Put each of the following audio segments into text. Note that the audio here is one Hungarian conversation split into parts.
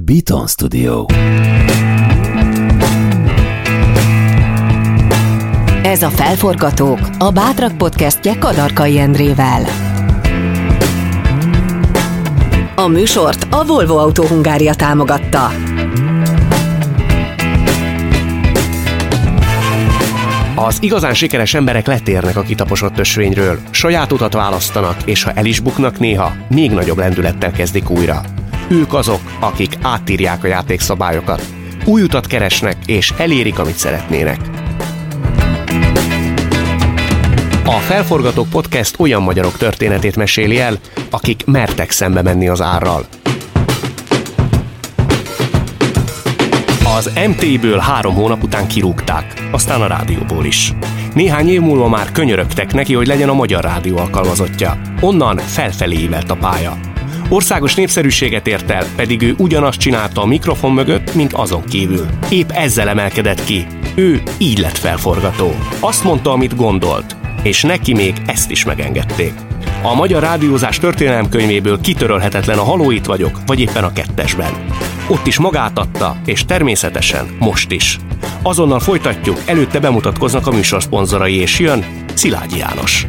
Beaton Studio. Ez a Felforgatók, a Bátrak podcastje Kadarkai Endrével. A műsort a Volvo Autó Hungária támogatta. Az igazán sikeres emberek letérnek a kitaposott ösvényről, saját utat választanak, és ha el is buknak néha, még nagyobb lendülettel kezdik újra. Ők azok, akik átírják a játékszabályokat, új utat keresnek és elérik, amit szeretnének. A Felforgatók Podcast olyan magyarok történetét meséli el, akik mertek szembe menni az árral. Az MT-ből három hónap után kirúgták, aztán a rádióból is. Néhány év múlva már könyörögtek neki, hogy legyen a Magyar Rádió alkalmazottja. Onnan felfelé ívelt a pálya. Országos népszerűséget ért el, pedig ő ugyanazt csinálta a mikrofon mögött, mint azon kívül. Épp ezzel emelkedett ki. Ő így lett felforgató. Azt mondta, amit gondolt, és neki még ezt is megengedték. A Magyar Rádiózás történelemkönyvéből kitörölhetetlen a Haló itt vagyok, vagy éppen a kettesben. Ott is magát adta, és természetesen most is. Azonnal folytatjuk, előtte bemutatkoznak a műsor szponzorai, és jön Szilágyi János.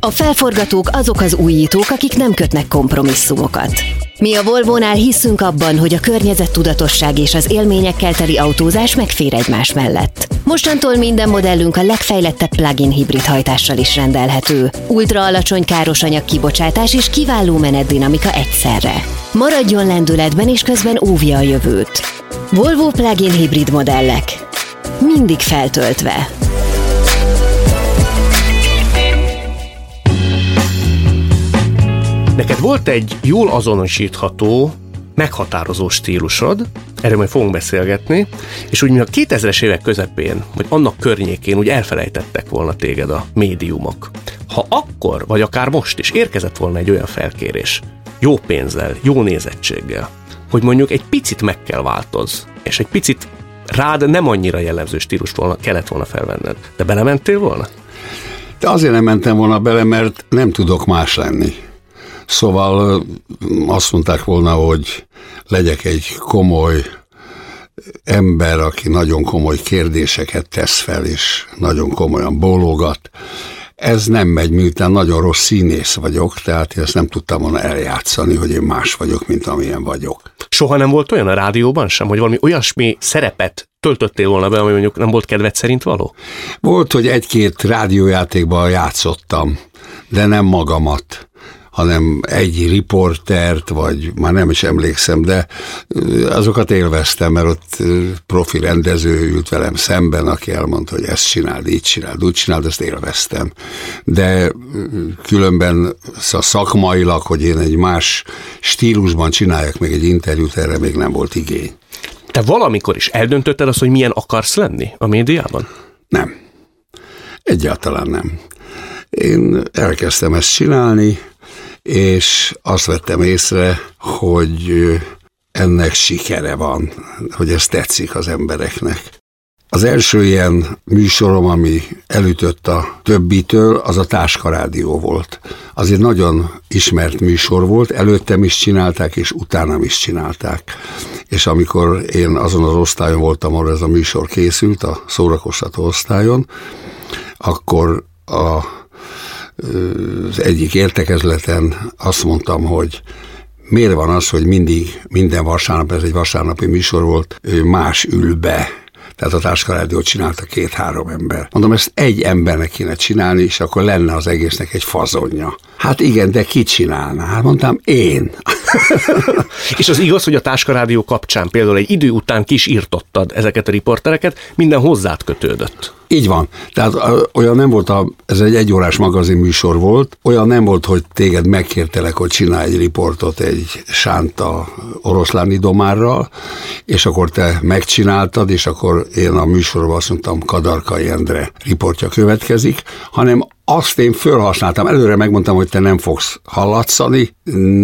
A felforgatók azok az újítók, akik nem kötnek kompromisszumokat. Mi a Volvo-nál hiszünk abban, hogy a környezettudatosság és az élményekkel teli autózás megfér egymás mellett. Mostantól minden modellünk a legfejlettebb plug-in hibrid hajtással is rendelhető. Ultra alacsony károsanyag kibocsátás és kiváló menetdinamika egyszerre. Maradjon lendületben és közben óvja a jövőt. Volvo plug-in hibrid modellek. Mindig feltöltve. Neked volt egy jól azonosítható, meghatározó stílusod, erről majd fogunk beszélgetni, és úgy, mint a 2000-es évek közepén, vagy annak környékén úgy elfelejtettek volna téged a médiumok. Ha akkor, vagy akár most is érkezett volna egy olyan felkérés, jó pénzzel, jó nézettséggel, hogy mondjuk egy picit meg kell változ, és egy picit rád nem annyira jellemző stílus volna, kellett volna felvenned. De belementél volna? De azért nem mentem volna bele, mert nem tudok más lenni. Szóval azt mondták volna, hogy legyek egy komoly ember, aki nagyon komoly kérdéseket tesz fel, és nagyon komolyan bólogat. Ez nem megy, miután nagyon rossz színész vagyok, tehát ezt nem tudtam volna eljátszani, hogy én más vagyok, mint amilyen vagyok. Soha nem volt olyan a rádióban sem, hogy valami olyasmi szerepet töltöttél volna be, ami mondjuk nem volt kedved szerint való? Volt, hogy egy-két rádiójátékban játszottam, de nem magamat hanem egy riportert, vagy már nem is emlékszem, de azokat élveztem, mert ott profi rendező ült velem szemben, aki elmondta, hogy ezt csináld, így csináld, úgy csináld, ezt élveztem. De különben a szakmailag, hogy én egy más stílusban csináljak még egy interjút, erre még nem volt igény. Te valamikor is eldöntötted azt, hogy milyen akarsz lenni a médiában? Nem. Egyáltalán nem. Én elkezdtem ezt csinálni, és azt vettem észre, hogy ennek sikere van, hogy ez tetszik az embereknek. Az első ilyen műsorom, ami elütött a többitől, az a Táskarádió volt. Az egy nagyon ismert műsor volt, előttem is csinálták, és utánam is csinálták. És amikor én azon az osztályon voltam, ahol ez a műsor készült, a szórakoztató osztályon, akkor a az egyik értekezleten azt mondtam, hogy miért van az, hogy mindig, minden vasárnap, ez egy vasárnapi műsor volt, más ül be. Tehát a Táskarádiót csinálta két-három ember. Mondom, ezt egy embernek kéne csinálni, és akkor lenne az egésznek egy fazonja. Hát igen, de ki csinálná? Hát mondtam, én. és az igaz, hogy a Táskarádió kapcsán például egy idő után kis írtottad ezeket a riportereket, minden hozzád kötődött. Így van. Tehát olyan nem volt, a, ez egy egyórás magazin műsor volt, olyan nem volt, hogy téged megkértelek, hogy csinálj egy riportot egy sánta oroszláni domárral, és akkor te megcsináltad, és akkor én a műsorban azt mondtam, Kadarka Endre riportja következik, hanem azt én fölhasználtam. Előre megmondtam, hogy te nem fogsz hallatszani,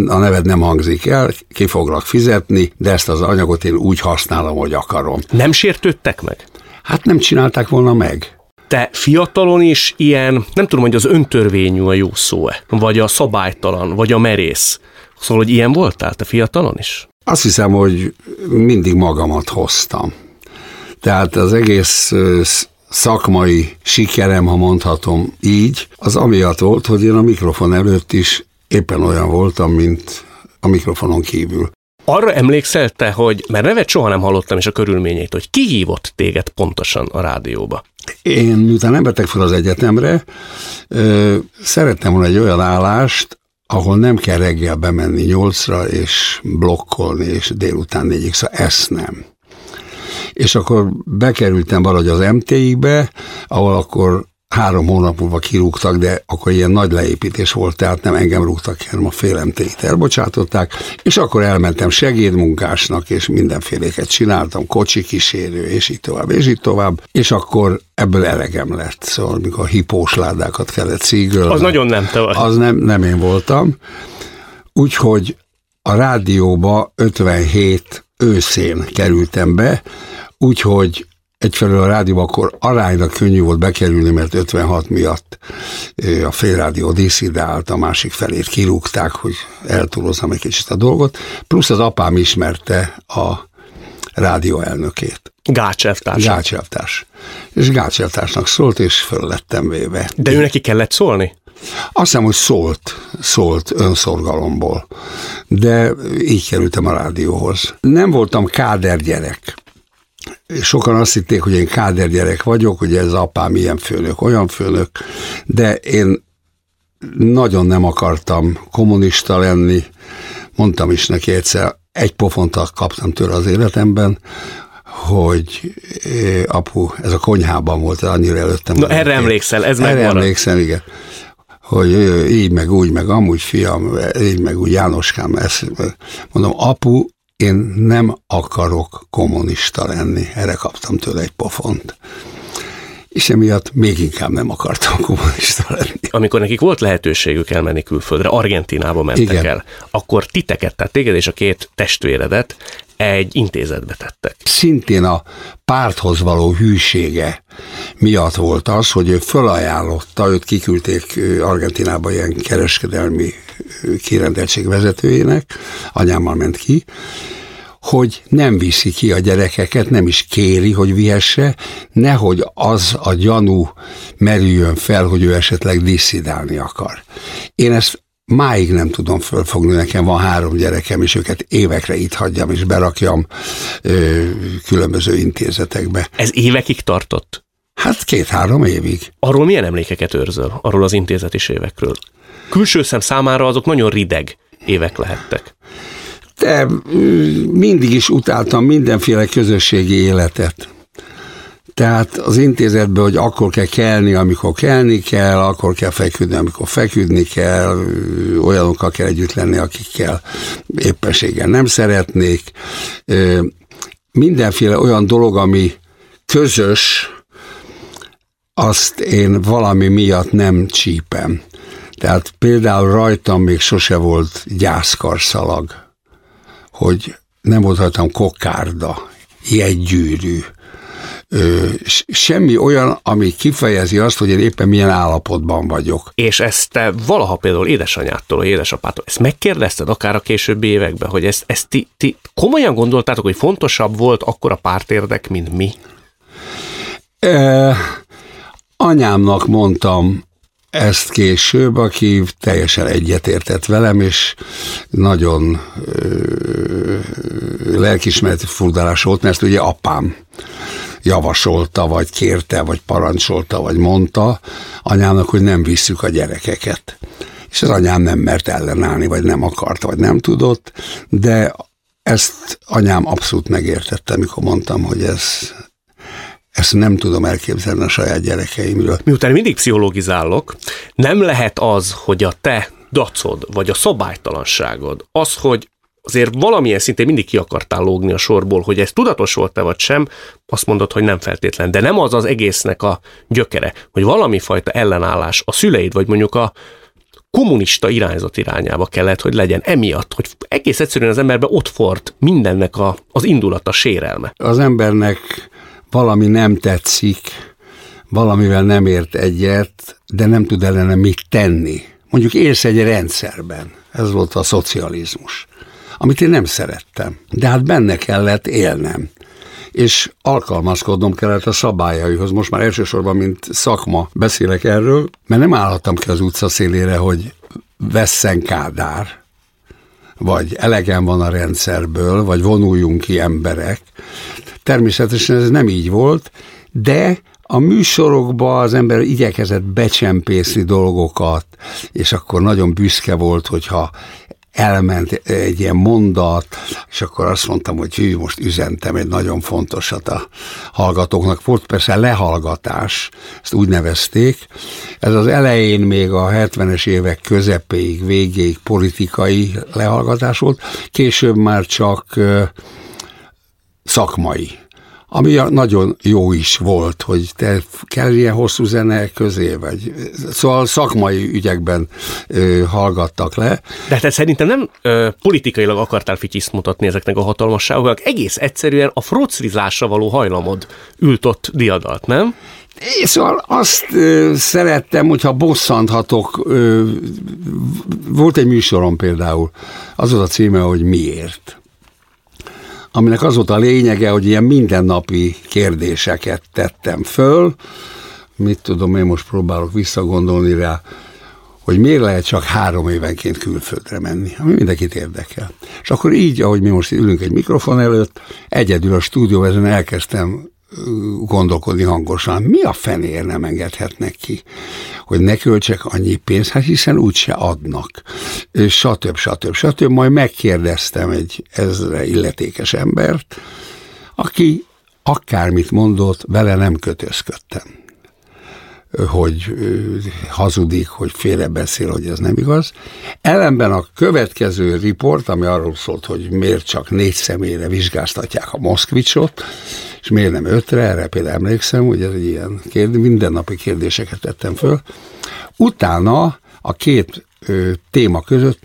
a neved nem hangzik el, ki foglak fizetni, de ezt az anyagot én úgy használom, hogy akarom. Nem sértődtek meg? Hát nem csinálták volna meg. Te fiatalon is ilyen, nem tudom, hogy az öntörvényű a jó szó-e, vagy a szabálytalan, vagy a merész. Szóval, hogy ilyen voltál te fiatalon is? Azt hiszem, hogy mindig magamat hoztam. Tehát az egész szakmai sikerem, ha mondhatom így, az amiatt volt, hogy én a mikrofon előtt is éppen olyan voltam, mint a mikrofonon kívül. Arra emlékszel te, hogy, mert nevet soha nem hallottam is a körülményeit, hogy ki hívott téged pontosan a rádióba? Én, miután nem vettek fel az egyetemre, ö, szerettem volna egy olyan állást, ahol nem kell reggel bemenni nyolcra, és blokkolni, és délután négyig, szóval ezt nem. És akkor bekerültem valahogy az MTI-be, ahol akkor három hónap múlva kirúgtak, de akkor ilyen nagy leépítés volt, tehát nem engem rúgtak ki, hanem a félemtét elbocsátották, és akkor elmentem segédmunkásnak, és mindenféléket csináltam, kocsi kísérő, és így tovább, és így tovább, és akkor ebből elegem lett, szóval mikor hipós ládákat kellett szígölni. Az nagyon nem te vagy. Az nem, nem én voltam. Úgyhogy a rádióba 57 őszén kerültem be, úgyhogy egyfelől a rádió akkor aránylag könnyű volt bekerülni, mert 56 miatt a félrádió díszidált, a másik felét kirúgták, hogy eltúlozzam egy kicsit a dolgot, plusz az apám ismerte a rádió elnökét. Gács Gács És Gács szólt, és föl lettem véve. De ő neki kellett szólni? Azt hiszem, hogy szólt, szólt önszorgalomból, de így kerültem a rádióhoz. Nem voltam káder gyerek sokan azt hitték, hogy én káder gyerek vagyok, hogy ez apám ilyen főnök, olyan főnök, de én nagyon nem akartam kommunista lenni, mondtam is neki egyszer, egy pofont kaptam tőle az életemben, hogy eh, apu, ez a konyhában volt, annyira előttem. Na erre emlékszel, ez Erre emlékszem, igen. Hogy így meg úgy, meg amúgy fiam, így meg úgy Jánoskám, ezt, mondom, apu, én nem akarok kommunista lenni. Erre kaptam tőle egy pofont. És emiatt még inkább nem akartam kommunista lenni. Amikor nekik volt lehetőségük elmenni külföldre, Argentinába mentek Igen. el, akkor titeket, tehát téged és a két testvéredet egy intézetbe tettek. Szintén a párthoz való hűsége miatt volt az, hogy ő fölajánlotta, őt kiküldték Argentinába ilyen kereskedelmi kirendeltség vezetőjének, anyámmal ment ki, hogy nem viszi ki a gyerekeket, nem is kéri, hogy vihesse, nehogy az a gyanú merüljön fel, hogy ő esetleg disszidálni akar. Én ezt máig nem tudom fölfogni, nekem van három gyerekem, és őket évekre itt hagyjam, és berakjam ö, különböző intézetekbe. Ez évekig tartott? Hát két-három évig. Arról milyen emlékeket őrzöl? Arról az intézetis évekről? Külső szem számára azok nagyon rideg évek lehettek. De mindig is utáltam mindenféle közösségi életet. Tehát az intézetben, hogy akkor kell kelni, amikor kelni kell, akkor kell feküdni, amikor feküdni kell, olyanokkal kell együtt lenni, akikkel éppenséggel nem szeretnék. Mindenféle olyan dolog, ami közös, azt én valami miatt nem csípem. Tehát például rajtam még sose volt gyászkarszalag, hogy nem volt rajtam kokárda, jegygyűrű, semmi olyan, ami kifejezi azt, hogy én éppen milyen állapotban vagyok. És ezt te valaha például édesanyától, vagy édesapától, ezt megkérdezted akár a későbbi években, hogy ezt, ezt ti, ti komolyan gondoltátok, hogy fontosabb volt akkor a pártérdek, mint mi? E, anyámnak mondtam ezt később, aki teljesen egyetértett velem, és nagyon lelkismereti furdalás volt, mert ugye apám javasolta, vagy kérte, vagy parancsolta, vagy mondta anyámnak, hogy nem visszük a gyerekeket. És az anyám nem mert ellenállni, vagy nem akarta, vagy nem tudott, de ezt anyám abszolút megértette, amikor mondtam, hogy ez, ezt nem tudom elképzelni a saját gyerekeimről. Miután mindig pszichológizálok, nem lehet az, hogy a te dacod, vagy a szabálytalanságod, az, hogy azért valamilyen szintén mindig ki akartál lógni a sorból, hogy ez tudatos volt-e vagy sem, azt mondod, hogy nem feltétlen. De nem az az egésznek a gyökere, hogy valami fajta ellenállás a szüleid, vagy mondjuk a kommunista irányzat irányába kellett, hogy legyen emiatt, hogy egész egyszerűen az emberben ott fort mindennek a, az indulata, sérelme. Az embernek valami nem tetszik, valamivel nem ért egyet, de nem tud ellene mit tenni. Mondjuk élsz egy rendszerben, ez volt a szocializmus, amit én nem szerettem, de hát benne kellett élnem és alkalmazkodnom kellett a szabályaihoz. Most már elsősorban, mint szakma beszélek erről, mert nem állhattam ki az utca szélére, hogy vesszen Kádár, vagy elegem van a rendszerből, vagy vonuljunk ki emberek. Természetesen ez nem így volt, de a műsorokba az ember igyekezett becsempészni dolgokat, és akkor nagyon büszke volt, hogyha elment egy ilyen mondat, és akkor azt mondtam, hogy hű, most üzentem egy nagyon fontosat a hallgatóknak. Volt persze lehallgatás, ezt úgy nevezték. Ez az elején még a 70-es évek közepéig, végéig politikai lehallgatás volt, később már csak szakmai ami nagyon jó is volt, hogy te kell ilyen hosszú zene közé, vagy szóval szakmai ügyekben ö, hallgattak le. De te szerintem nem ö, politikailag akartál fityiszt mutatni ezeknek a hatalmasságoknak, egész egyszerűen a froclizásra való hajlamod ült ott diadalt, nem? Én szóval azt ö, szerettem, hogyha bosszanthatok, ö, volt egy műsorom például, az volt a címe, hogy miért aminek az volt a lényege, hogy ilyen mindennapi kérdéseket tettem föl, mit tudom, én most próbálok visszagondolni rá, hogy miért lehet csak három évenként külföldre menni, ami mindenkit érdekel. És akkor így, ahogy mi most ülünk egy mikrofon előtt, egyedül a stúdióvezen elkezdtem gondolkodni hangosan, mi a fenér nem engedhetnek ki, hogy ne költsek annyi pénzt, hát hiszen úgyse adnak, stb. stb. stb. Majd megkérdeztem egy ezre illetékes embert, aki akármit mondott, vele nem kötözködtem hogy hazudik, hogy félrebeszél, hogy ez nem igaz. Ellenben a következő riport, ami arról szólt, hogy miért csak négy személyre vizsgáztatják a Moszkvicsot, és miért nem ötre, erre például emlékszem, hogy ez egy ilyen kérdés, mindennapi kérdéseket tettem föl. Utána a két ö, téma között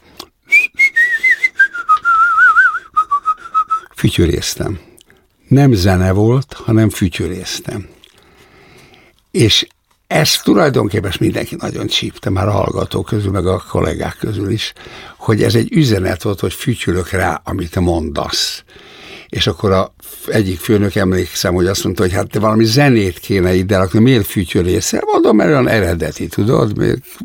fütyöréztem. Nem zene volt, hanem fütyöréztem. És ezt tulajdonképpen mindenki nagyon csípte, már a hallgatók közül, meg a kollégák közül is, hogy ez egy üzenet volt, hogy fütyülök rá, amit te mondasz. És akkor a egyik főnök emlékszem, hogy azt mondta, hogy hát te valami zenét kéne ide rakni, miért fütyölész? Mondom, mert olyan eredeti, tudod,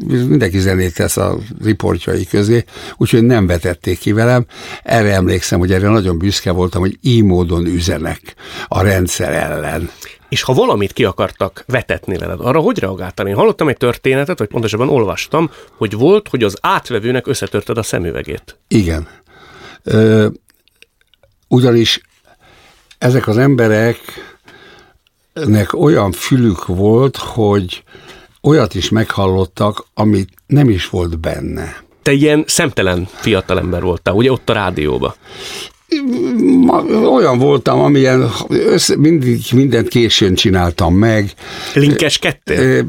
mindenki zenét tesz a riportjai közé, úgyhogy nem vetették ki velem. Erre emlékszem, hogy erre nagyon büszke voltam, hogy így módon üzenek a rendszer ellen. És ha valamit ki akartak vetetni veled, arra hogy reagáltál? Én hallottam egy történetet, vagy pontosabban olvastam, hogy volt, hogy az átvevőnek összetörted a szemüvegét. Igen. Ö, ugyanis ezek az embereknek olyan fülük volt, hogy olyat is meghallottak, amit nem is volt benne. Te ilyen szemtelen fiatalember voltál, ugye ott a rádióba? Olyan voltam, amilyen össze, mindig mindent későn csináltam meg. Linkeskedtél?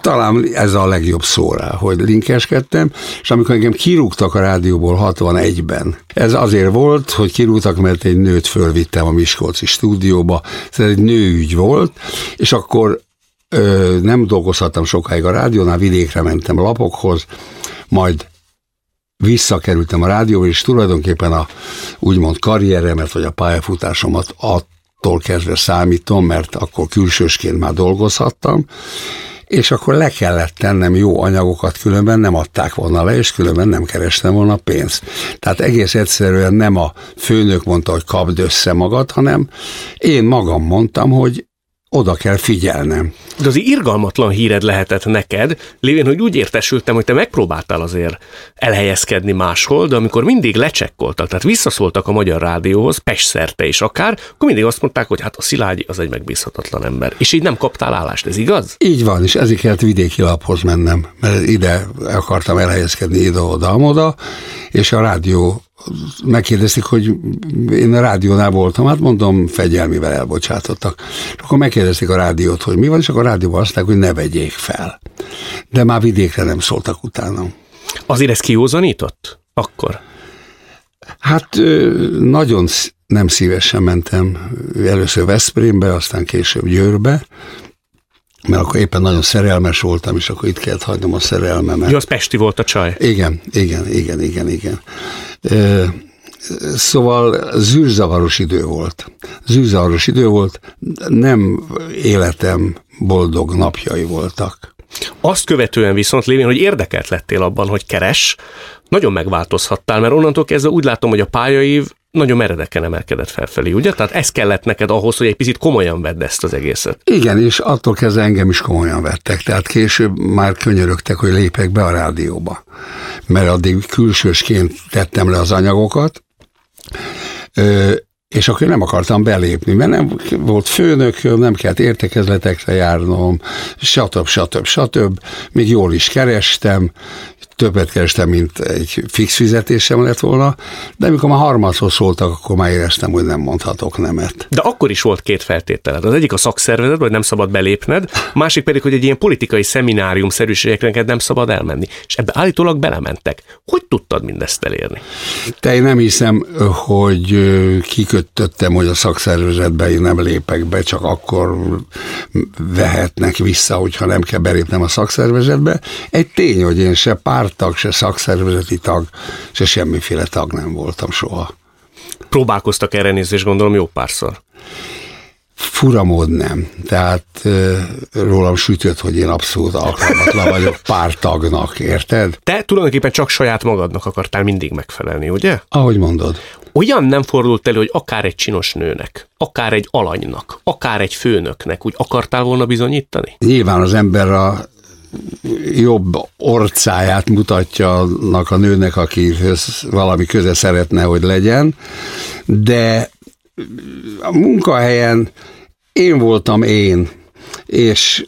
Talán ez a legjobb szó rá, hogy linkeskedtem, és amikor engem kirúgtak a rádióból 61-ben, ez azért volt, hogy kirúgtak, mert egy nőt fölvittem a Miskolci stúdióba, ez egy nőügy volt, és akkor ö, nem dolgozhattam sokáig a rádiónál, vidékre mentem lapokhoz, majd visszakerültem a rádióba, és tulajdonképpen a úgymond karrieremet, vagy a pályafutásomat attól kezdve számítom, mert akkor külsősként már dolgozhattam, és akkor le kellett tennem jó anyagokat, különben nem adták volna le, és különben nem kerestem volna pénzt. Tehát egész egyszerűen nem a főnök mondta, hogy kapd össze magad, hanem én magam mondtam, hogy oda kell figyelnem. De az irgalmatlan híred lehetett neked, lévén, hogy úgy értesültem, hogy te megpróbáltál azért elhelyezkedni máshol, de amikor mindig lecsekkoltak, tehát visszaszóltak a Magyar Rádióhoz, Pest szerte is akár, akkor mindig azt mondták, hogy hát a Szilágyi az egy megbízhatatlan ember. És így nem kaptál állást, ez igaz? Így van, és ezért kellett vidéki laphoz mennem, mert ide akartam elhelyezkedni ide-oda-amoda, és a rádió megkérdezték, hogy én a rádiónál voltam, hát mondom, fegyelmivel elbocsátottak. És akkor megkérdezték a rádiót, hogy mi van, és akkor a rádióban azt hogy ne vegyék fel. De már vidékre nem szóltak utána. Azért ez kiózanított? Akkor? Hát nagyon nem szívesen mentem először Veszprémbe, aztán később Győrbe, mert akkor éppen nagyon szerelmes voltam, és akkor itt kellett hagynom a szerelmemet. Jó, az Pesti volt a csaj. Igen, igen, igen, igen, igen. Szóval zűrzavaros idő volt. Zűrzavaros idő volt, nem életem boldog napjai voltak. Azt követően viszont lévén, hogy érdekelt lettél abban, hogy keres, nagyon megváltozhattál, mert onnantól kezdve úgy látom, hogy a pályaív nagyon meredeken emelkedett felfelé, ugye? Tehát ez kellett neked ahhoz, hogy egy picit komolyan vedd ezt az egészet. Igen, és attól kezdve engem is komolyan vettek. Tehát később már könyörögtek, hogy lépek be a rádióba. Mert addig külsősként tettem le az anyagokat, és akkor nem akartam belépni, mert nem volt főnök, nem kellett értekezletekre járnom, stb. stb. stb. Még jól is kerestem, többet kerestem, mint egy fix fizetésem lett volna, de amikor már harmadszor szóltak, akkor már éreztem, hogy nem mondhatok nemet. De akkor is volt két feltételed. Az egyik a szakszervezet, vagy nem szabad belépned, a másik pedig, hogy egy ilyen politikai szeminárium szerűségekre nem szabad elmenni. És ebbe állítólag belementek. Hogy tudtad mindezt elérni? Te én nem hiszem, hogy kikötöttem, hogy a szakszervezetbe én nem lépek be, csak akkor vehetnek vissza, hogyha nem kell belépnem a szakszervezetbe. Egy tény, hogy én se pár párttag, se szakszervezeti tag, se semmiféle tag nem voltam soha. Próbálkoztak erre nézni, és gondolom jó párszor. Furamód nem. Tehát rólam sütött, hogy én abszolút alkalmatlan vagyok pártagnak, érted? Te tulajdonképpen csak saját magadnak akartál mindig megfelelni, ugye? Ahogy mondod. Olyan nem fordult elő, hogy akár egy csinos nőnek, akár egy alanynak, akár egy főnöknek úgy akartál volna bizonyítani? Nyilván az ember a jobb orcáját mutatja annak a nőnek, aki valami köze szeretne, hogy legyen, de a munkahelyen én voltam én, és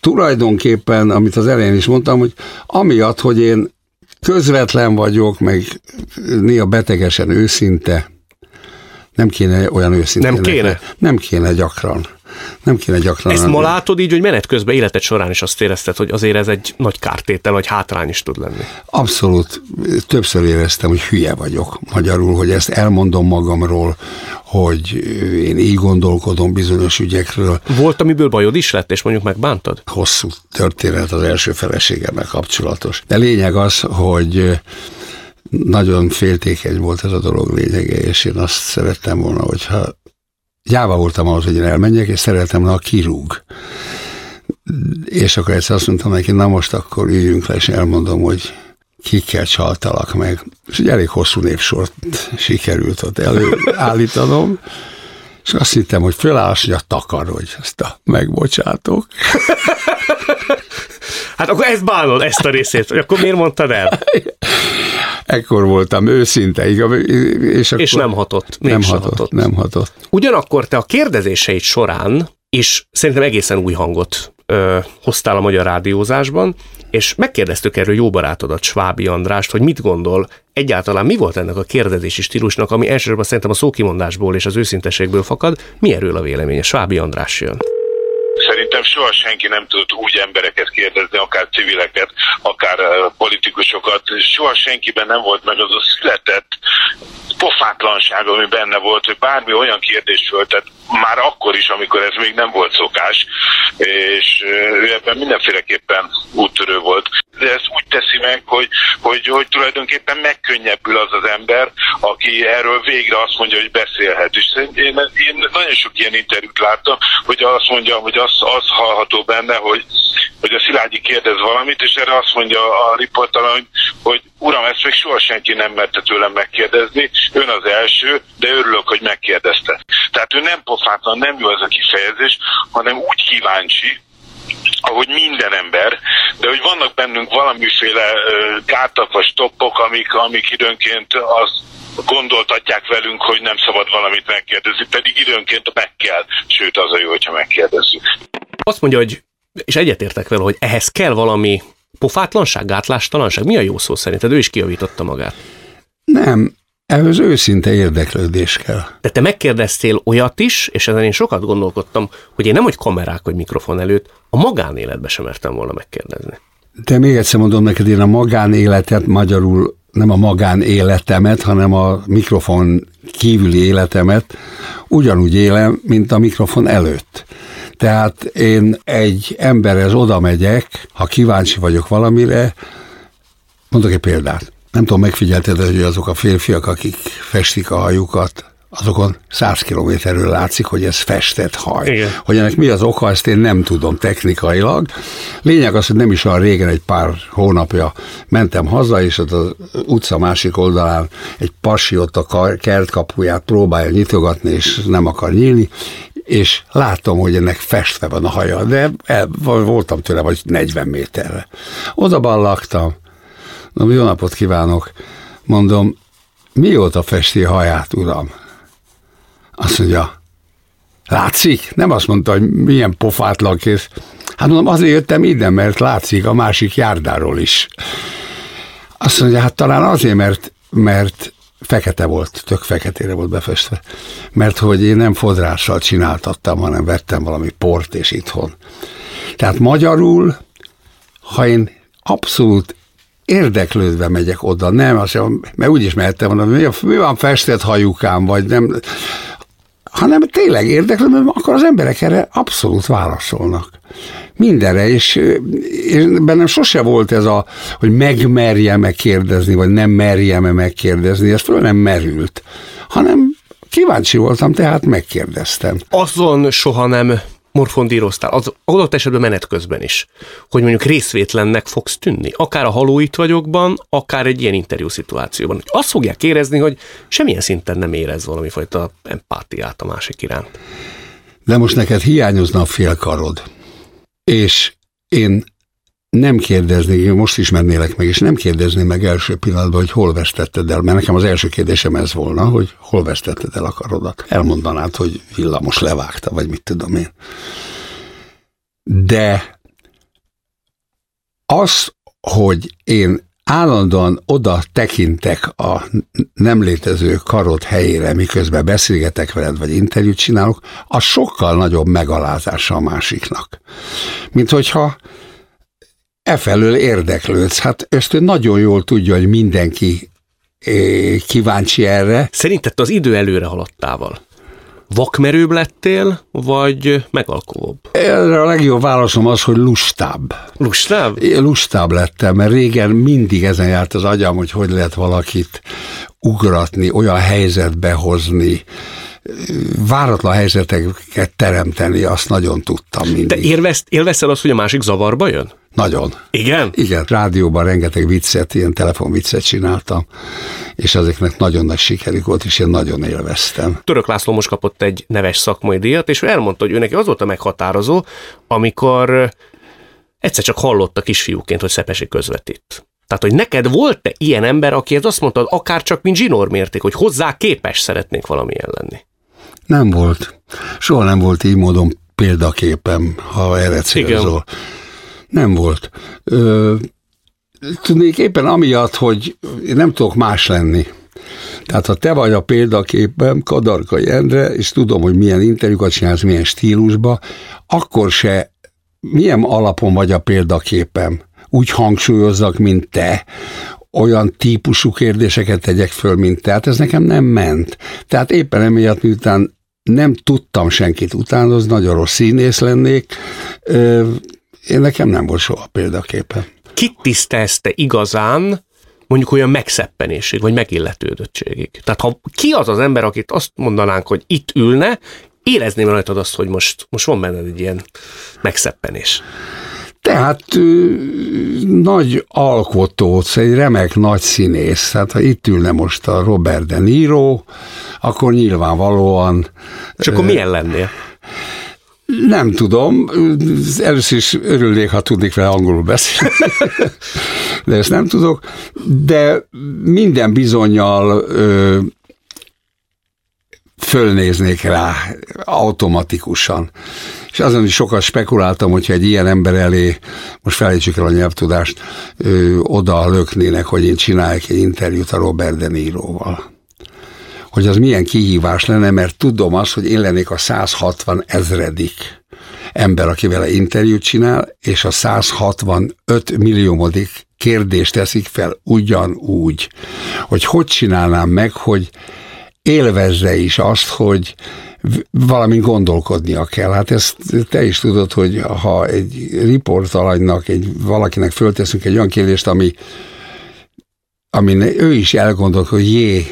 tulajdonképpen, amit az elején is mondtam, hogy amiatt, hogy én közvetlen vagyok, meg néha betegesen őszinte, nem kéne olyan őszinte. Nem kéne? Nem kéne gyakran nem kéne gyakran. Ezt ma látod így, hogy menet közben életed során is azt érezted, hogy azért ez egy nagy kártétel, vagy hátrány is tud lenni. Abszolút. Többször éreztem, hogy hülye vagyok. Magyarul, hogy ezt elmondom magamról, hogy én így gondolkodom bizonyos ügyekről. Volt, amiből bajod is lett, és mondjuk megbántad? Hosszú történet az első feleségemmel kapcsolatos. De lényeg az, hogy nagyon féltékeny volt ez a dolog lényege, és én azt szerettem volna, hogyha gyáva voltam ahhoz, hogy én elmenjek, és szeretem, ha kirúg. És akkor egyszer azt mondtam neki, na most akkor üljünk le, és elmondom, hogy kikkel csaltalak meg. És egy elég hosszú névsort sikerült ott előállítanom, és azt hittem, hogy fölállás, hogy a takarodj, ezt a megbocsátok. Hát akkor ezt bánod, ezt a részét, akkor miért mondtad el? Ekkor voltam őszinte, és, akkor és nem hatott. Nem hatott, hatott, nem hatott. Ugyanakkor te a kérdezéseid során is szerintem egészen új hangot ö, hoztál a magyar rádiózásban, és megkérdeztük erről jó barátodat, Svábi Andrást, hogy mit gondol, egyáltalán mi volt ennek a kérdezési stílusnak, ami elsősorban szerintem a szókimondásból és az őszinteségből fakad, mi erről a véleménye? Svábi András jön. Szerintem soha senki nem tudott úgy embereket kérdezni, akár civileket, akár politikusokat. Soha senkiben nem volt meg az a született pofátlanság, ami benne volt, hogy bármi olyan kérdést föltett, már akkor is, amikor ez még nem volt szokás, és ő ebben mindenféleképpen úttörő volt. De ezt úgy teszi meg, hogy, hogy, hogy tulajdonképpen megkönnyebbül az az ember, aki erről végre azt mondja, hogy beszélhet. És én, én nagyon sok ilyen interjút láttam, hogy azt mondja, hogy az, az hallható benne, hogy, hogy a Szilágyi kérdez valamit, és erre azt mondja a riportalany, hogy, hogy uram, ezt még soha senki nem merte tőlem megkérdezni, ön az első, de örülök, hogy megkérdezte. Tehát ő nem pofátlan, nem jó ez a kifejezés, hanem úgy kíváncsi, ahogy minden ember, de hogy vannak bennünk valamiféle gátak vagy stoppok, amik, amik időnként az gondoltatják velünk, hogy nem szabad valamit megkérdezni, pedig időnként meg kell, sőt az a jó, hogyha megkérdezzük. Azt mondja, hogy, és egyetértek vele, hogy ehhez kell valami pofátlanság, gátlástalanság. Mi a jó szó szerinted? Ő is kiavította magát. Nem, ehhez őszinte érdeklődés kell. De te megkérdeztél olyat is, és ezen én sokat gondolkodtam, hogy én nem, hogy kamerák vagy mikrofon előtt, a magánéletbe sem mertem volna megkérdezni. De még egyszer mondom neked, én a magánéletet magyarul nem a magánéletemet, hanem a mikrofon kívüli életemet ugyanúgy élem, mint a mikrofon előtt. Tehát én egy emberhez oda megyek, ha kíváncsi vagyok valamire, mondok egy példát. Nem tudom, megfigyelted, hogy azok a férfiak, akik festik a hajukat, azokon száz kilométerről látszik, hogy ez festett haj. Igen. Hogy ennek mi az oka, ezt én nem tudom technikailag. Lényeg az, hogy nem is olyan régen, egy pár hónapja mentem haza, és ott az utca másik oldalán egy pasi ott a kertkapuját próbálja nyitogatni, és nem akar nyílni, és látom, hogy ennek festve van a haja, de el, voltam tőle vagy 40 méterre. Oda laktam, Na, jó napot kívánok, mondom, mióta festi haját, uram? Azt mondja, látszik? Nem azt mondta, hogy milyen pofátlan kész. Hát mondom, azért jöttem ide, mert látszik a másik járdáról is. Azt mondja, hát talán azért, mert, mert fekete volt, tök feketére volt befestve. Mert hogy én nem fodrással csináltattam, hanem vettem valami port és itthon. Tehát magyarul, ha én abszolút érdeklődve megyek oda, nem, azt mondom, mert úgyis mehettem volna, mi, mi van festett hajukám, vagy nem, hanem tényleg érdeklődve, mert akkor az emberek erre abszolút válaszolnak. Mindenre, és, és bennem sose volt ez a, hogy megmerjem-e kérdezni, vagy nem merjem-e megkérdezni, ez föl nem merült, hanem kíváncsi voltam, tehát megkérdeztem. Azon soha nem morfondíroztál, az adott esetben menet közben is, hogy mondjuk részvétlennek fogsz tűnni, akár a haló itt vagyokban, akár egy ilyen interjú szituációban. Hogy azt fogják érezni, hogy semmilyen szinten nem érez valami fajta empátiát a másik iránt. De most neked hiányozna a félkarod, és én nem kérdezni, most ismernélek meg, és nem kérdezni meg első pillanatban, hogy hol vesztetted el, mert nekem az első kérdésem ez volna, hogy hol vesztetted el a karodat. Elmondanád, hogy villamos levágta, vagy mit tudom én. De az, hogy én állandóan oda tekintek a nem létező karod helyére, miközben beszélgetek veled, vagy interjút csinálok, az sokkal nagyobb megalázása a másiknak. Mint hogyha efelől érdeklődsz. Hát ezt nagyon jól tudja, hogy mindenki kíváncsi erre. Szerinted az idő előre haladtával vakmerőbb lettél, vagy megalkovóbb? Erre a legjobb válaszom az, hogy lustább. Lustább? Lustább lettem, mert régen mindig ezen járt az agyam, hogy hogy lehet valakit ugratni, olyan helyzetbe hozni, váratlan helyzeteket teremteni, azt nagyon tudtam mindig. Te élvez, élvezel azt, hogy a másik zavarba jön? Nagyon. Igen? Igen, rádióban rengeteg viccet, ilyen telefonviccet csináltam, és ezeknek nagyon nagy sikerük volt, és én nagyon élveztem. Török László most kapott egy neves szakmai díjat, és ő elmondta, hogy ő neki az volt a meghatározó, amikor egyszer csak hallotta kisfiúként, hogy Szepesi közvetít. Tehát, hogy neked volt-e ilyen ember, aki azt mondta, akár csak mint zsinórmérték, hogy hozzá képes szeretnék valamilyen lenni? Nem volt. Soha nem volt így módon példaképem, ha erre célzol. Nem volt. Ö, tudnék éppen amiatt, hogy én nem tudok más lenni. Tehát ha te vagy a példaképem, Kadarkai Endre, és tudom, hogy milyen interjúkat csinálsz, milyen stílusba, akkor se milyen alapon vagy a példaképem. Úgy hangsúlyozzak, mint te, olyan típusú kérdéseket tegyek föl, mint te. Hát ez nekem nem ment. Tehát éppen emiatt, miután nem tudtam senkit utánozni, nagyon rossz színész lennék, én nekem nem volt soha példaképe. Kit tisztelzte igazán, mondjuk olyan megszeppenésig, vagy megilletődöttségig? Tehát ha ki az az ember, akit azt mondanánk, hogy itt ülne, érezném rajtad azt, hogy most, most van benned egy ilyen megszeppenés. Tehát nagy alkotó, egy remek nagy színész. Hát ha itt ülne most a Robert De Niro, akkor nyilvánvalóan... És akkor milyen lennél? Nem tudom, először is örülnék, ha tudnék vele angolul beszélni, de ezt nem tudok, de minden bizonyal fölnéznék rá automatikusan. És azon is sokat spekuláltam, hogyha egy ilyen ember elé, most felejtsük el a nyelvtudást, ö, oda löknének, hogy én csináljak egy interjút a Robert De Niroval hogy az milyen kihívás lenne, mert tudom azt, hogy én lennék a 160 ezredik ember, aki vele interjút csinál, és a 165 milliómodik kérdést teszik fel ugyanúgy, hogy hogy csinálnám meg, hogy élvezze is azt, hogy valamint gondolkodnia kell. Hát ezt te is tudod, hogy ha egy riportalanynak, egy valakinek fölteszünk egy olyan kérdést, ami, ami ő is elgondol, hogy jé,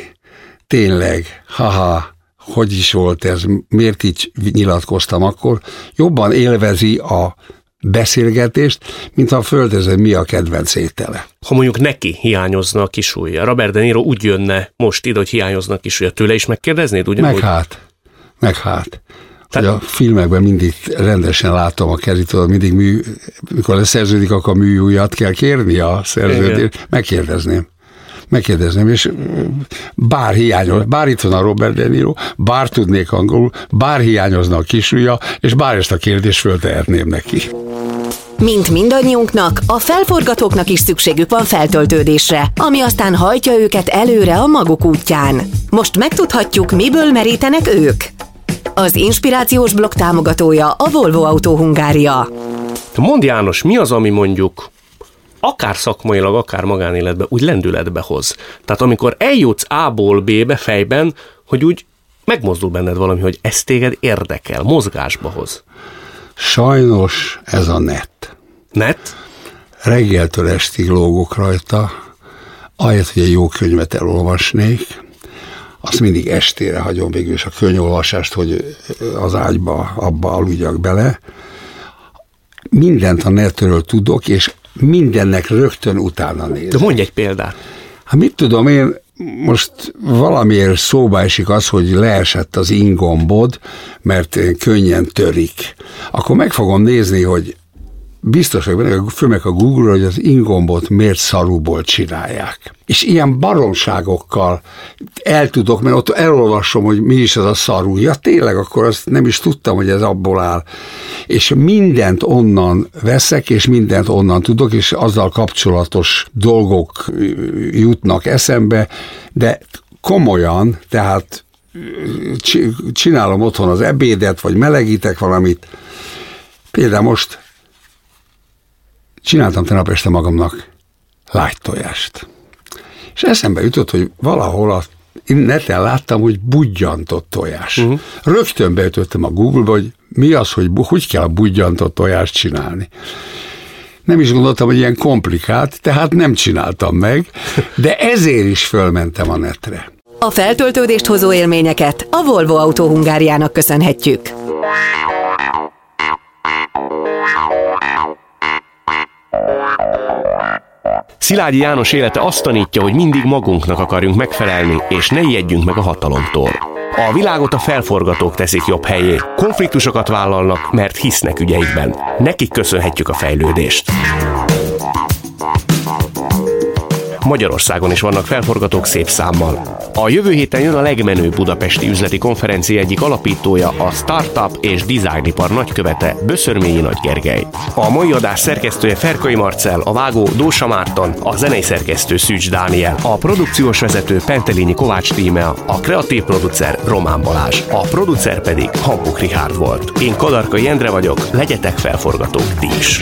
tényleg, haha, hogy is volt ez, miért így nyilatkoztam akkor, jobban élvezi a beszélgetést, mint ha földezem, mi a kedvenc étele. Ha mondjuk neki hiányozna a kisúlya, Robert De Niro úgy jönne most ide, hogy hiányozna a kisúlya, tőle is megkérdeznéd? Ugyanúgy? Meg hát, meg hát. Tehát... a filmekben mindig rendesen látom a kezét, mindig mű, mikor leszerződik, akkor műújat kell kérni a szerződést, megkérdezném megkérdezném, és bár hiányos, bár itt van a Robert De Niro, bár tudnék angolul, bár hiányozna a kisúlya, és bár ezt a kérdést föltehetném neki. Mint mindannyiunknak, a felforgatóknak is szükségük van feltöltődésre, ami aztán hajtja őket előre a maguk útján. Most megtudhatjuk, miből merítenek ők. Az inspirációs blog támogatója a Volvo Autó Hungária. Mond János, mi az, ami mondjuk akár szakmailag, akár magánéletben úgy lendületbe hoz. Tehát amikor eljutsz A-ból B-be fejben, hogy úgy megmozdul benned valami, hogy ez téged érdekel, mozgásba hoz. Sajnos ez a net. Net? Reggeltől estig lógok rajta, ahelyett, hogy egy jó könyvet elolvasnék, azt mindig estére hagyom végül is a könyvolvasást, hogy az ágyba, abba aludjak bele. Mindent a netről tudok, és mindennek rögtön utána néz. De mondj egy példát. Hát mit tudom én, most valamiért szóba esik az, hogy leesett az ingombod, mert könnyen törik. Akkor meg fogom nézni, hogy biztos vagyok benne, fölmek a Google, hogy az ingombot miért szarúból csinálják. És ilyen baromságokkal el tudok, mert ott elolvasom, hogy mi is az a szarú. Ja tényleg, akkor azt nem is tudtam, hogy ez abból áll. És mindent onnan veszek, és mindent onnan tudok, és azzal kapcsolatos dolgok jutnak eszembe, de komolyan, tehát csinálom otthon az ebédet, vagy melegítek valamit. Például most csináltam tegnap este magamnak lágytojást. És eszembe jutott, hogy valahol a neten láttam, hogy budjantott tojás. Uh-huh. Rögtön beütöttem a Google-ba, hogy mi az, hogy hogy kell a budjantott tojást csinálni. Nem is gondoltam, hogy ilyen komplikált, tehát nem csináltam meg, de ezért is fölmentem a netre. A feltöltődést hozó élményeket a Volvo Autó Hungáriának köszönhetjük. Szilágyi János élete azt tanítja, hogy mindig magunknak akarjunk megfelelni, és ne ijedjünk meg a hatalomtól. A világot a felforgatók teszik jobb helyé. Konfliktusokat vállalnak, mert hisznek ügyeikben. Nekik köszönhetjük a fejlődést. Magyarországon is vannak felforgatók szép számmal. A jövő héten jön a legmenőbb budapesti üzleti konferencia egyik alapítója, a startup és ipar nagykövete Böszörményi Nagy Gergely. A mai adás szerkesztője Ferkai Marcel, a vágó Dósa Márton, a zenei szerkesztő Szűcs Dániel, a produkciós vezető Pentelényi Kovács Tímea, a kreatív producer Román Balázs, a producer pedig Hampuk Richard volt. Én Kadarkai Endre vagyok, legyetek felforgatók ti is.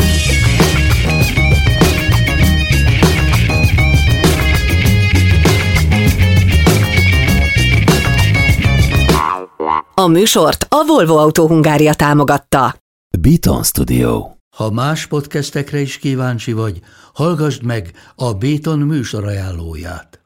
A műsort a Volvo Autó Hungária támogatta. Beaton Studio. Ha más podcastekre is kíváncsi vagy, hallgassd meg a Béton műsor ajánlóját.